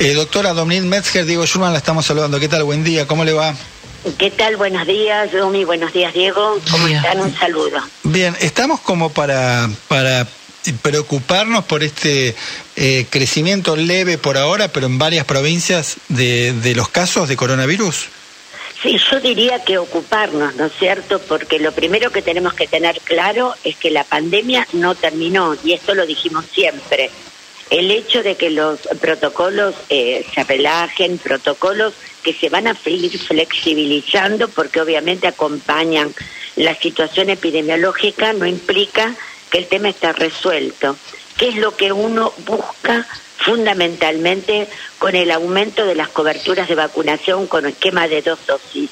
Eh, doctora Dominique Metzger, Diego Schurman, la estamos saludando. ¿Qué tal? Buen día, ¿cómo le va? ¿Qué tal? Buenos días, Domi. Buenos días, Diego. ¿Cómo están? Un saludo. Bien, estamos como para, para preocuparnos por este eh, crecimiento leve por ahora, pero en varias provincias de, de los casos de coronavirus. Sí, yo diría que ocuparnos, ¿no es cierto? Porque lo primero que tenemos que tener claro es que la pandemia no terminó, y esto lo dijimos siempre el hecho de que los protocolos eh, se relajen, protocolos que se van a ir flexibilizando porque obviamente acompañan la situación epidemiológica, no implica que el tema está resuelto. ¿Qué es lo que uno busca fundamentalmente con el aumento de las coberturas de vacunación con esquema de dos dosis?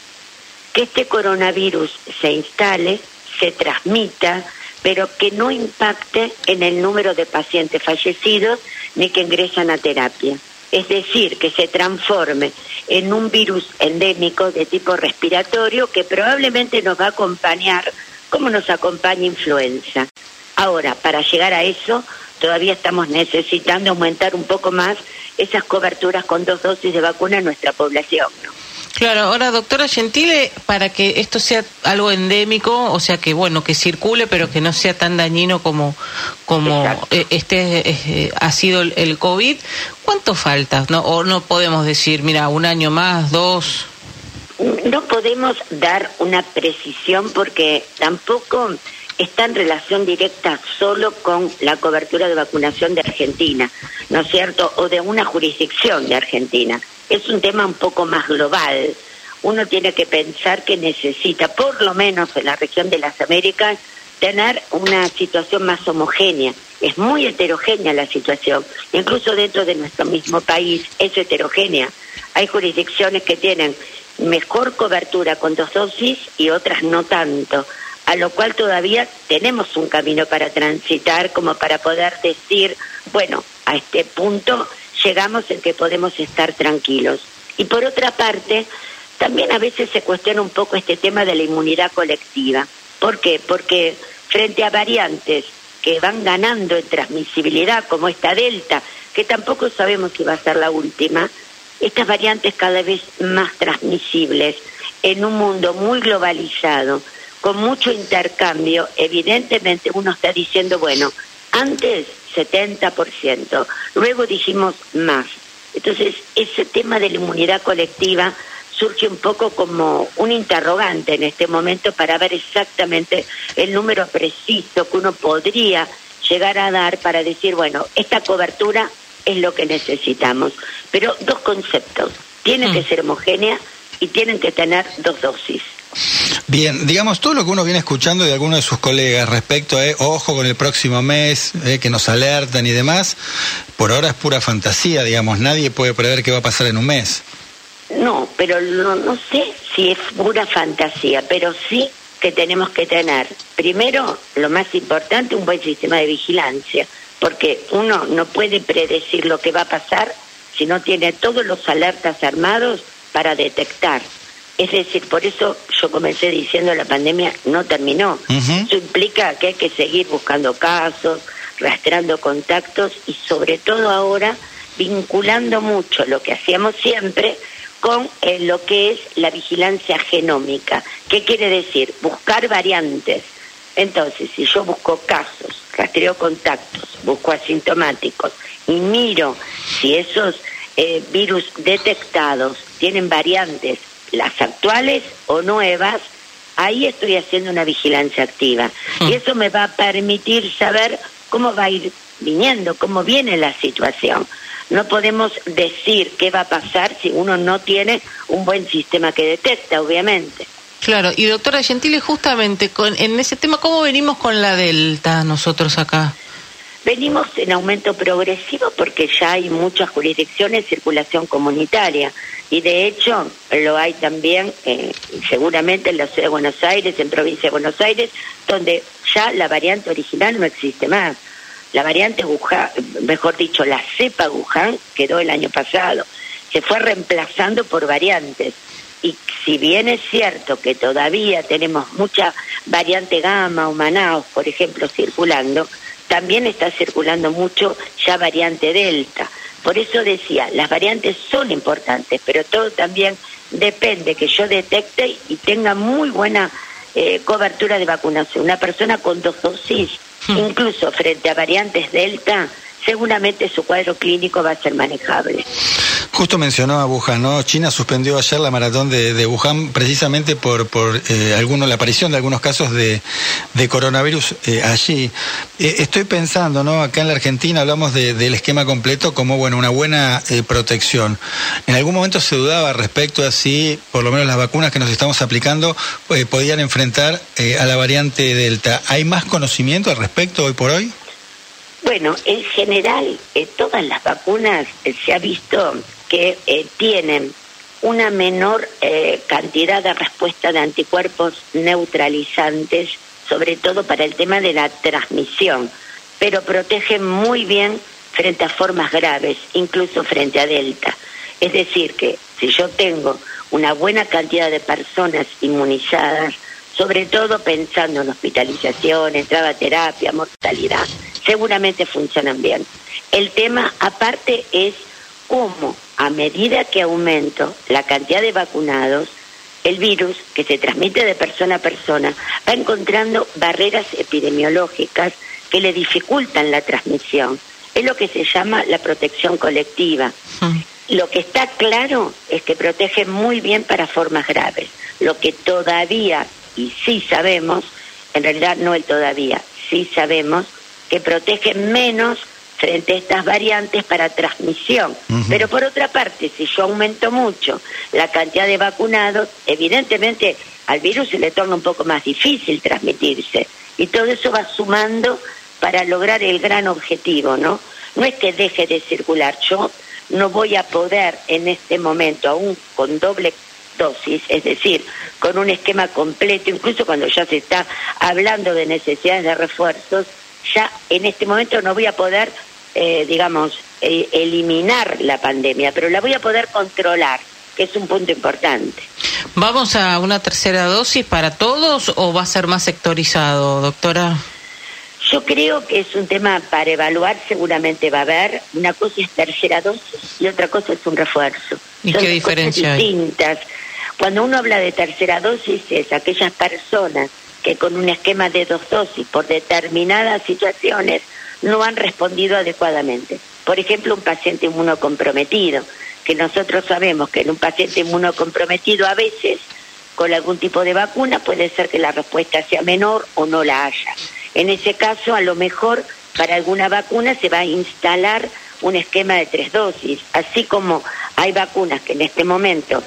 Que este coronavirus se instale, se transmita, pero que no impacte en el número de pacientes fallecidos ni que ingresan a terapia. Es decir, que se transforme en un virus endémico de tipo respiratorio que probablemente nos va a acompañar como nos acompaña influenza. Ahora, para llegar a eso, todavía estamos necesitando aumentar un poco más esas coberturas con dos dosis de vacuna en nuestra población. Claro, ahora doctora Gentile, para que esto sea algo endémico, o sea que bueno, que circule, pero que no sea tan dañino como como eh, este eh, ha sido el, COVID, ¿cuánto falta? No, o no podemos decir, mira, un año más, dos. No podemos dar una precisión porque tampoco está en relación directa solo con la cobertura de vacunación de Argentina, ¿no es cierto? O de una jurisdicción de Argentina es un tema un poco más global. Uno tiene que pensar que necesita, por lo menos en la región de las Américas, tener una situación más homogénea. Es muy heterogénea la situación, incluso dentro de nuestro mismo país es heterogénea. Hay jurisdicciones que tienen mejor cobertura con dos dosis y otras no tanto, a lo cual todavía tenemos un camino para transitar como para poder decir, bueno, a este punto llegamos en que podemos estar tranquilos. Y por otra parte, también a veces se cuestiona un poco este tema de la inmunidad colectiva. ¿Por qué? Porque frente a variantes que van ganando en transmisibilidad, como esta Delta, que tampoco sabemos si va a ser la última, estas variantes cada vez más transmisibles en un mundo muy globalizado, con mucho intercambio, evidentemente uno está diciendo, bueno, antes 70%, luego dijimos más. Entonces, ese tema de la inmunidad colectiva surge un poco como un interrogante en este momento para ver exactamente el número preciso que uno podría llegar a dar para decir, bueno, esta cobertura es lo que necesitamos. Pero dos conceptos, tiene que mm. ser homogénea y tienen que tener dos dosis. Bien, digamos, todo lo que uno viene escuchando de algunos de sus colegas respecto a, eh, ojo con el próximo mes, eh, que nos alertan y demás, por ahora es pura fantasía, digamos, nadie puede prever qué va a pasar en un mes. No, pero no, sé si es pura fantasía, pero sí que tenemos que tener, primero, lo más importante, un buen sistema de vigilancia, porque uno no puede predecir lo que va a pasar si no tiene todos los alertas armados para detectar. Es decir, por eso yo comencé diciendo la pandemia no terminó. Eso implica que hay que seguir buscando casos, rastreando contactos y sobre todo ahora vinculando mucho lo que hacíamos siempre con eh, lo que es la vigilancia genómica. ¿Qué quiere decir? Buscar variantes. Entonces, si yo busco casos, rastreo contactos, busco asintomáticos y miro si esos eh, virus detectados tienen variantes las actuales o nuevas, ahí estoy haciendo una vigilancia activa. Y eso me va a permitir saber cómo va a ir viniendo, cómo viene la situación. No podemos decir qué va a pasar si uno no tiene un buen sistema que detecta, obviamente. Claro, y doctora Gentile, justamente con, en ese tema, ¿cómo venimos con la Delta nosotros acá? Venimos en aumento progresivo porque ya hay muchas jurisdicciones de circulación comunitaria y de hecho lo hay también eh, seguramente en la ciudad de Buenos Aires, en provincia de Buenos Aires, donde ya la variante original no existe más. La variante Wuhan, mejor dicho, la cepa Wuhan quedó el año pasado, se fue reemplazando por variantes. Y si bien es cierto que todavía tenemos mucha variante gamma o Manaus, por ejemplo, circulando, también está circulando mucho ya variante Delta. Por eso decía, las variantes son importantes, pero todo también depende que yo detecte y tenga muy buena eh, cobertura de vacunación. Una persona con dos dosis, hmm. incluso frente a variantes Delta, seguramente su cuadro clínico va a ser manejable. Justo mencionó a Wuhan, ¿no? China suspendió ayer la maratón de, Wuhan precisamente por, por eh, la aparición de algunos casos de, coronavirus eh, allí. Eh, estoy pensando, ¿no? Acá en la Argentina hablamos del esquema completo como, bueno, una buena protección. En algún momento se dudaba respecto a si, por lo menos las vacunas que nos estamos aplicando, podían enfrentar a la variante Delta. ¿Hay más conocimiento al respecto hoy por hoy? Bueno, en general, todas las vacunas se ha visto que eh, tienen una menor eh, cantidad de respuesta de anticuerpos neutralizantes, sobre todo para el tema de la transmisión, pero protegen muy bien frente a formas graves, incluso frente a Delta. Es decir, que si yo tengo una buena cantidad de personas inmunizadas, sobre todo pensando en hospitalización, entrada terapia, mortalidad, seguramente funcionan bien. El tema aparte es cómo a medida que aumento la cantidad de vacunados, el virus que se transmite de persona a persona va encontrando barreras epidemiológicas que le dificultan la transmisión. Es lo que se llama la protección colectiva. Lo que está claro es que protege muy bien para formas graves. Lo que todavía, y sí sabemos, en realidad no el todavía, sí sabemos que protege menos frente a estas variantes para transmisión. Pero por otra parte, si yo aumento mucho la cantidad de vacunados, evidentemente al virus se le torna un poco más difícil transmitirse. Y todo eso va sumando para lograr el gran objetivo, ¿no? No es que deje de circular, yo no voy a poder en este momento, aún con doble dosis, es decir, con un esquema completo, incluso cuando ya se está hablando de necesidades de refuerzos, ya en este momento no voy a poder, eh, digamos, eh, eliminar la pandemia, pero la voy a poder controlar, que es un punto importante. ¿Vamos a una tercera dosis para todos o va a ser más sectorizado, doctora? Yo creo que es un tema para evaluar, seguramente va a haber. Una cosa es tercera dosis y otra cosa es un refuerzo. ¿Y qué diferencia distintas. Cuando uno habla de tercera dosis es aquellas personas que con un esquema de dos dosis por determinadas situaciones no han respondido adecuadamente. Por ejemplo, un paciente inmunocomprometido, que nosotros sabemos que en un paciente inmunocomprometido a veces con algún tipo de vacuna puede ser que la respuesta sea menor o no la haya. En ese caso, a lo mejor para alguna vacuna se va a instalar un esquema de tres dosis, así como hay vacunas que en este momento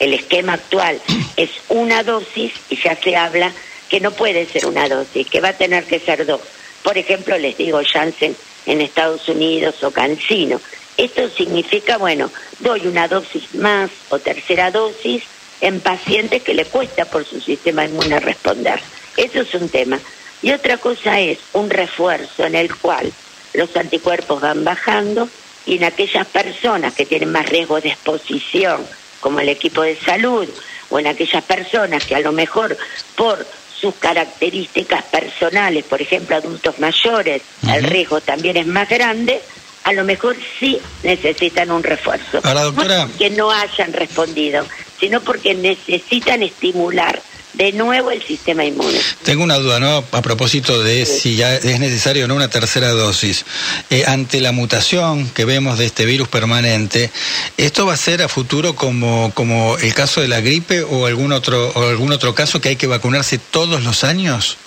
el esquema actual es una dosis y ya se habla que no puede ser una dosis, que va a tener que ser dos. Por ejemplo, les digo Janssen en Estados Unidos o Cancino. Esto significa, bueno, doy una dosis más o tercera dosis en pacientes que le cuesta por su sistema inmune responder. Eso es un tema. Y otra cosa es un refuerzo en el cual los anticuerpos van bajando y en aquellas personas que tienen más riesgo de exposición, como el equipo de salud, o en aquellas personas que a lo mejor por sus características personales, por ejemplo, adultos mayores, el riesgo también es más grande, a lo mejor sí necesitan un refuerzo. Ahora, doctora... No que no hayan respondido, sino porque necesitan estimular de nuevo el sistema inmune. Tengo una duda, ¿no? A propósito de si ya es necesario o no una tercera dosis. Eh, ante la mutación que vemos de este virus permanente, ¿esto va a ser a futuro como, como el caso de la gripe o algún otro, o algún otro caso que hay que vacunarse todos los años?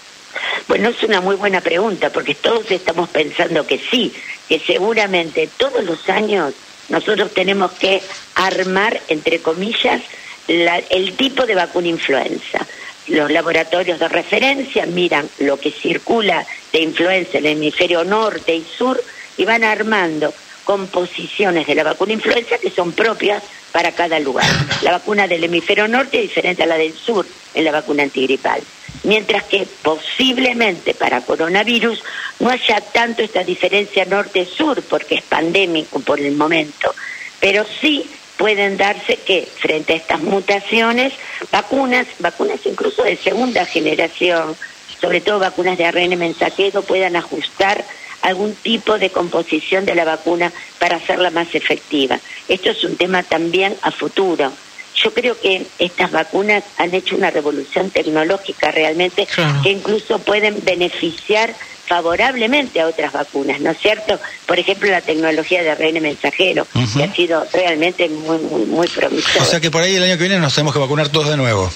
Bueno, es una muy buena pregunta, porque todos estamos pensando que sí, que seguramente todos los años nosotros tenemos que armar, entre comillas, el tipo de vacuna influenza. Los laboratorios de referencia miran lo que circula de influenza en el hemisferio norte y sur y van armando composiciones de la vacuna influenza que son propias para cada lugar. La vacuna del hemisferio norte es diferente a la del sur en la vacuna antigripal. Mientras que posiblemente para coronavirus no haya tanto esta diferencia norte-sur porque es pandémico por el momento, pero sí pueden darse que frente a estas mutaciones, vacunas, vacunas incluso de segunda generación, sobre todo vacunas de ARN mensajero, puedan ajustar algún tipo de composición de la vacuna para hacerla más efectiva. Esto es un tema también a futuro. Yo creo que estas vacunas han hecho una revolución tecnológica realmente que incluso pueden beneficiar favorablemente a otras vacunas, ¿no es cierto? Por ejemplo, la tecnología de reina mensajero, que ha sido realmente muy, muy, muy promisoria. O sea que por ahí el año que viene nos tenemos que vacunar todos de nuevo.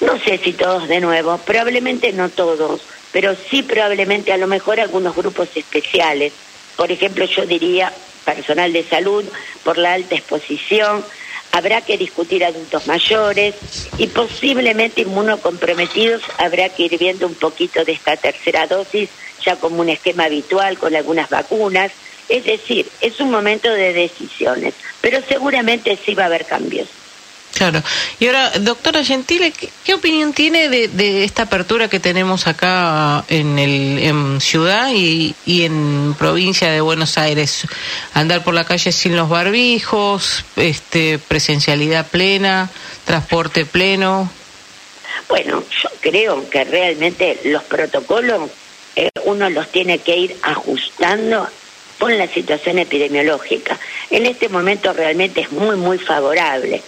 No sé si todos de nuevo, probablemente no todos, pero sí probablemente a lo mejor algunos grupos especiales. Por ejemplo, yo diría personal de salud por la alta exposición, habrá que discutir adultos mayores y posiblemente inmunocomprometidos habrá que ir viendo un poquito de esta tercera dosis ya como un esquema habitual con algunas vacunas. Es decir, es un momento de decisiones, pero seguramente sí va a haber cambios. Claro. Y ahora, doctora Gentile, ¿qué, opinión tiene de, esta apertura que tenemos acá en, el, en Ciudad y, y, en provincia de Buenos Aires? Andar por la calle sin los barbijos, este, presencialidad plena, transporte pleno. Bueno, yo creo que realmente los protocolos eh, uno los tiene que ir ajustando con la situación epidemiológica. En este momento realmente es muy, muy favorable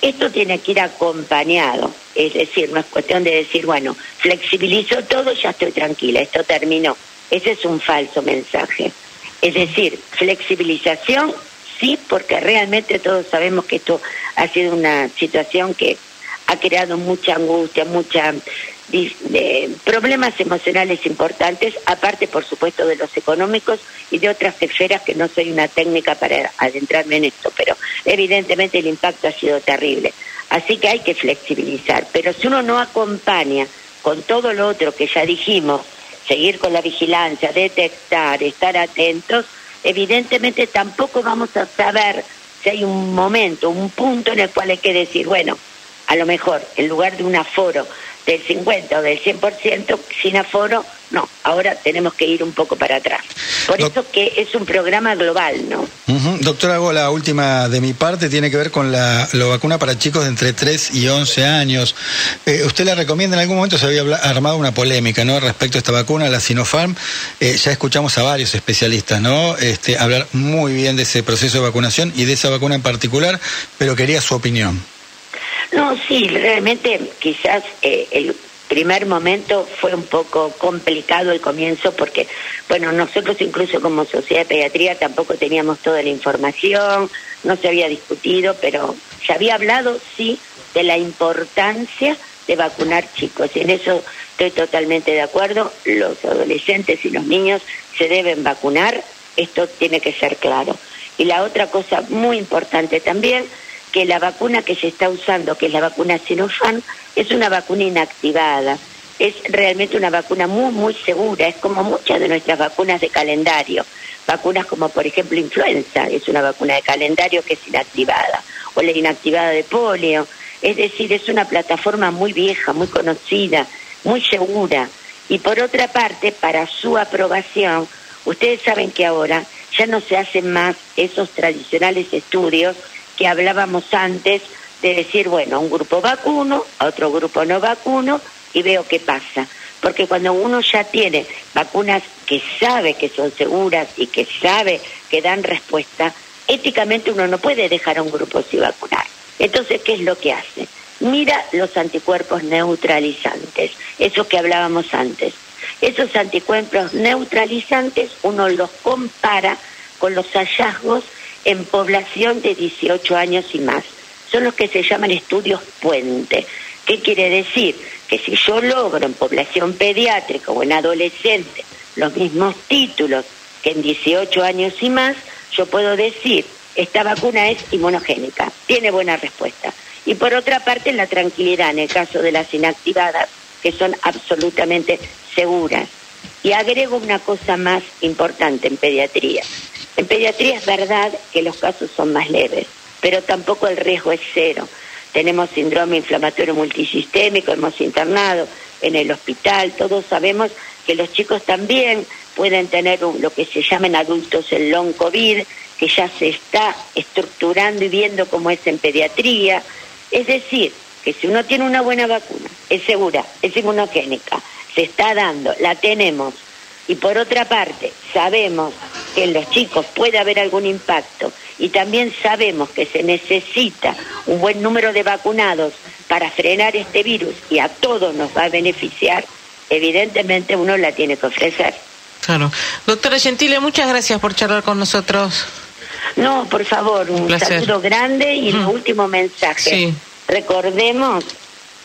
esto tiene que ir acompañado, es decir, no es cuestión de decir, bueno, flexibilizo todo, ya estoy tranquila, esto terminó. Ese es un falso mensaje. Es decir, flexibilización, sí, porque realmente todos sabemos que esto ha sido una situación que ha creado mucha angustia, mucha problemas emocionales importantes, aparte por supuesto de los económicos y de otras esferas que no soy una técnica para adentrarme en esto, pero evidentemente el impacto ha sido terrible. Así que hay que flexibilizar, pero si uno no acompaña con todo lo otro que ya dijimos, seguir con la vigilancia, detectar, estar atentos, evidentemente tampoco vamos a saber si hay un momento, un punto en el cual hay que decir, bueno, a lo mejor en lugar de un aforo del 50 o del 100% sin aforo, no, ahora tenemos que ir un poco para atrás. Por eso que es un programa global, ¿no? Doctora, hago la última de mi parte, tiene que ver con la, vacuna para chicos de entre 3 y 11 años. Eh, ¿Usted la recomienda? En algún momento se había armado una polémica, ¿no? Respecto a esta vacuna, la Sinopharm. Eh, ya escuchamos a varios especialistas, ¿no? Este, hablar muy bien de ese proceso de vacunación y de esa vacuna en particular, pero quería su opinión. No, sí, realmente quizás eh, el primer momento fue un poco complicado el comienzo porque, bueno, nosotros incluso como sociedad de pediatría tampoco teníamos toda la información, no se había discutido, pero se había hablado, sí, de la importancia de vacunar chicos. Y en eso estoy totalmente de acuerdo. Los adolescentes y los niños se deben vacunar. Esto tiene que ser claro. Y la otra cosa muy importante también que la vacuna que se está usando, que es la vacuna Sinopharm, es una vacuna inactivada. Es realmente una vacuna muy, muy segura. Es como muchas de nuestras vacunas de calendario. Vacunas como, por ejemplo, influenza, es una vacuna de calendario que es inactivada. O la inactivada de polio. Es decir, es una plataforma muy vieja, muy conocida, muy segura. Y por otra parte, para su aprobación, ustedes saben que ahora ya no se hacen más esos tradicionales estudios que hablábamos antes de decir, bueno, un grupo vacuno, otro grupo no vacuno y veo qué pasa. Porque cuando uno ya tiene vacunas que sabe que son seguras y que sabe que dan respuesta, éticamente uno no puede dejar a un grupo sin vacunar. Entonces, ¿qué es lo que hace? Mira los anticuerpos neutralizantes, esos que hablábamos antes. Esos anticuerpos neutralizantes uno los compara con los hallazgos en población de 18 años y más. Son los que se llaman estudios puente. ¿Qué quiere decir? Que si yo logro en población pediátrica o en adolescente los mismos títulos que en 18 años y más, yo puedo decir, esta vacuna es inmunogénica, tiene buena respuesta. Y por otra parte, la tranquilidad en el caso de las inactivadas, que son absolutamente seguras. Y agrego una cosa más importante en pediatría. En pediatría es verdad que los casos son más leves, pero tampoco el riesgo es cero. Tenemos síndrome inflamatorio multisistémico, hemos internado en el hospital, todos sabemos que los chicos también pueden tener lo que se llama en adultos el long COVID, que ya se está estructurando y viendo cómo es en pediatría. Es decir, que si uno tiene una buena vacuna, es segura, es inmunogénica, se está dando, la tenemos y por otra parte sabemos que en los chicos puede haber algún impacto y también sabemos que se necesita un buen número de vacunados para frenar este virus y a todos nos va a beneficiar, evidentemente uno la tiene que ofrecer. Claro. Doctora Gentile, muchas gracias por charlar con nosotros. No, por favor, un, saludo grande y el último mensaje. Recordemos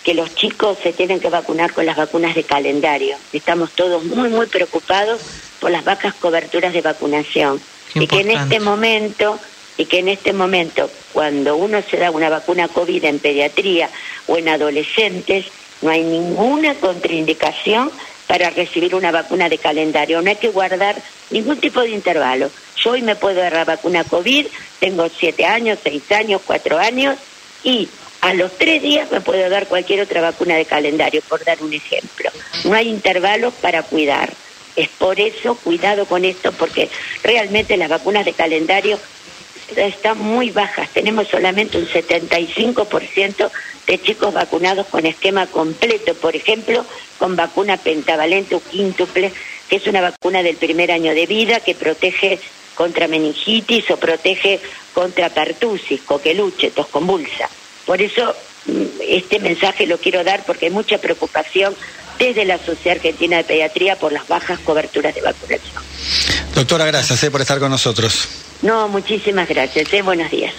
que los chicos se tienen que vacunar con las vacunas de calendario. Estamos todos muy, muy preocupados por las bajas coberturas de vacunación. y que en este momento, y que en este momento, cuando uno se da una vacuna COVID en pediatría o en adolescentes, no hay ninguna contraindicación para recibir una vacuna de calendario. No hay que guardar ningún tipo de intervalo. Yo hoy me puedo dar la vacuna COVID, tengo siete años, seis años, cuatro años, y a los tres días me puedo dar cualquier otra vacuna de calendario, por dar un ejemplo. No hay intervalos para cuidar. Es por eso, cuidado con esto, porque realmente las vacunas de calendario están muy bajas. Tenemos solamente un 75% de chicos vacunados con esquema completo, por ejemplo, con vacuna pentavalente o quíntuple, que es una vacuna del primer año de vida que protege contra meningitis o protege contra pertusis, coqueluche, tos convulsa. Por eso mm, este mensaje lo quiero dar porque hay mucha preocupación desde la Sociedad Argentina de Pediatría por las bajas coberturas de vacunación. Doctora, gracias eh, por estar con nosotros. No, muchísimas gracias. Eh, buenos días.